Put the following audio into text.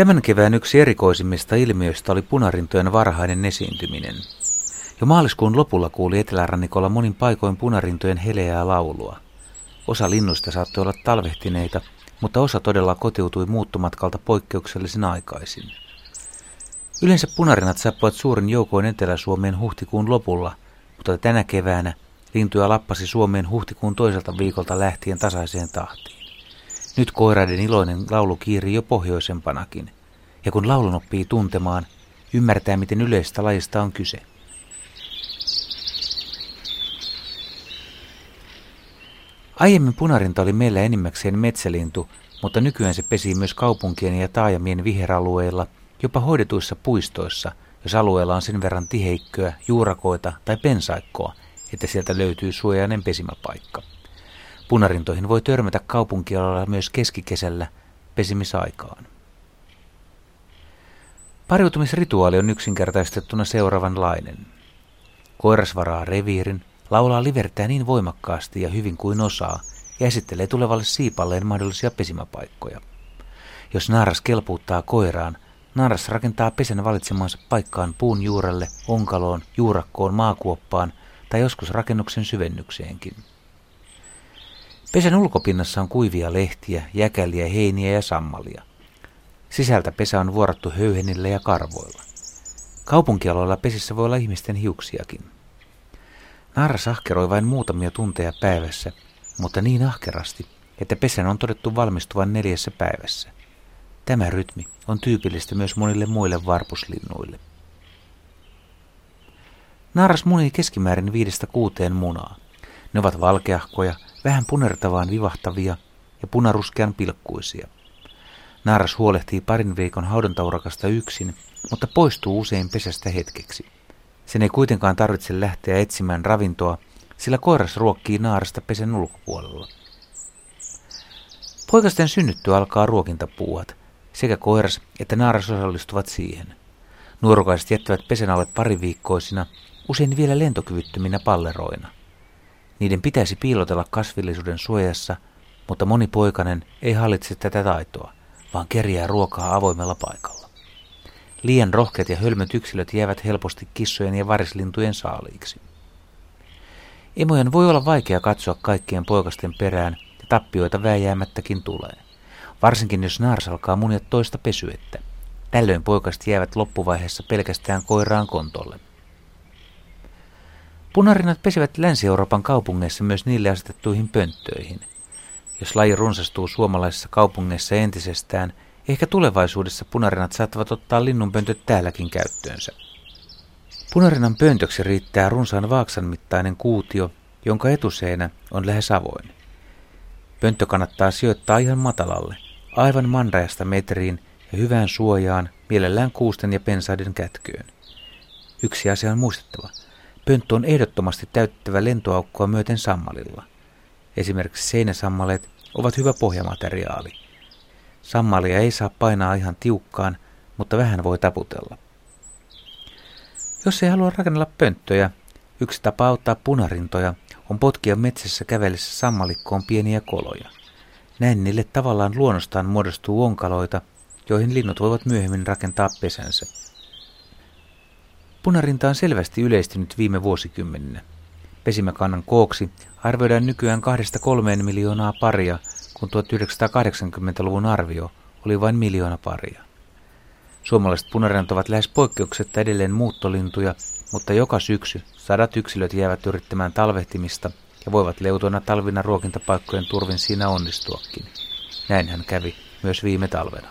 Tämän kevään yksi erikoisimmista ilmiöistä oli punarintojen varhainen esiintyminen. Jo maaliskuun lopulla kuuli etelärannikolla monin paikoin punarintojen heleää laulua. Osa linnuista saattoi olla talvehtineita, mutta osa todella kotiutui muuttomatkalta poikkeuksellisen aikaisin. Yleensä punarinnat saapuvat suurin joukoin Etelä-Suomeen huhtikuun lopulla, mutta tänä keväänä lintuja lappasi Suomeen huhtikuun toiselta viikolta lähtien tasaiseen tahtiin. Nyt koiraiden iloinen laulu kiiri jo pohjoisempanakin, ja kun laulun oppii tuntemaan, ymmärtää miten yleistä lajista on kyse. Aiemmin punarinta oli meillä enimmäkseen metsälintu, mutta nykyään se pesi myös kaupunkien ja taajamien viheralueilla, jopa hoidetuissa puistoissa, jos alueella on sen verran tiheikköä, juurakoita tai pensaikkoa, että sieltä löytyy suojainen pesimäpaikka. Punarintoihin voi törmätä kaupunkialalla myös keskikesällä pesimisaikaan. Pariutumisrituaali on yksinkertaistettuna seuraavanlainen. Koiras varaa reviirin, laulaa livertää niin voimakkaasti ja hyvin kuin osaa ja esittelee tulevalle siipalleen mahdollisia pesimäpaikkoja. Jos naaras kelpuuttaa koiraan, naaras rakentaa pesän valitsemansa paikkaan puun juurelle, onkaloon, juurakkoon, maakuoppaan tai joskus rakennuksen syvennykseenkin. Pesän ulkopinnassa on kuivia lehtiä, jäkäliä, heiniä ja sammalia. Sisältä pesä on vuorattu höyhenillä ja karvoilla. Kaupunkialoilla pesissä voi olla ihmisten hiuksiakin. Naara sahkeroi vain muutamia tunteja päivässä, mutta niin ahkerasti, että pesän on todettu valmistuvan neljässä päivässä. Tämä rytmi on tyypillistä myös monille muille varpuslinnuille. Naaras munii keskimäärin viidestä kuuteen munaa. Ne ovat valkeahkoja, vähän punertavaan vivahtavia ja punaruskean pilkkuisia. Naaras huolehtii parin viikon haudantaurakasta yksin, mutta poistuu usein pesästä hetkeksi. Sen ei kuitenkaan tarvitse lähteä etsimään ravintoa, sillä koiras ruokkii naarasta pesen ulkopuolella. Poikasten synnyttyä alkaa ruokintapuuhat. Sekä koiras että naaras osallistuvat siihen. Nuorukaiset jättävät pesän alle pariviikkoisina, usein vielä lentokyvyttöminä palleroina. Niiden pitäisi piilotella kasvillisuuden suojassa, mutta moni poikanen ei hallitse tätä taitoa, vaan kerjää ruokaa avoimella paikalla. Liian rohkeat ja hölmöt yksilöt jäävät helposti kissojen ja varislintujen saaliiksi. Emojen voi olla vaikea katsoa kaikkien poikasten perään ja tappioita vääjäämättäkin tulee. Varsinkin jos naars alkaa munia toista pesyettä. Tällöin poikaset jäävät loppuvaiheessa pelkästään koiraan kontolle. Punarinnat pesivät Länsi-Euroopan kaupungeissa myös niille asetettuihin pönttöihin. Jos laji runsastuu suomalaisissa kaupungeissa entisestään, ehkä tulevaisuudessa punarinnat saattavat ottaa linnunpöntöt täälläkin käyttöönsä. Punarinnan pöntöksi riittää runsaan vaaksan mittainen kuutio, jonka etuseinä on lähes avoin. Pönttö kannattaa sijoittaa ihan matalalle, aivan manrajasta metriin ja hyvään suojaan, mielellään kuusten ja pensaiden kätköön. Yksi asia on muistettava. Pönttö on ehdottomasti täyttävä lentoaukkoa myöten sammalilla. Esimerkiksi seinäsammaleet ovat hyvä pohjamateriaali. Sammalia ei saa painaa ihan tiukkaan, mutta vähän voi taputella. Jos ei halua rakennella pönttöjä, yksi tapa auttaa punarintoja on potkia metsässä kävellessä sammalikkoon pieniä koloja. Näin niille tavallaan luonnostaan muodostuu onkaloita, joihin linnut voivat myöhemmin rakentaa pesänsä. Punarinta on selvästi yleistynyt viime vuosikymmeninä. Pesimäkannan kooksi arvioidaan nykyään kahdesta kolmeen miljoonaa paria, kun 1980-luvun arvio oli vain miljoona paria. Suomalaiset punarinnat ovat lähes poikkeuksetta edelleen muuttolintuja, mutta joka syksy sadat yksilöt jäävät yrittämään talvehtimista ja voivat leutona talvina ruokintapaikkojen turvin siinä onnistuakin. Näin hän kävi myös viime talvena.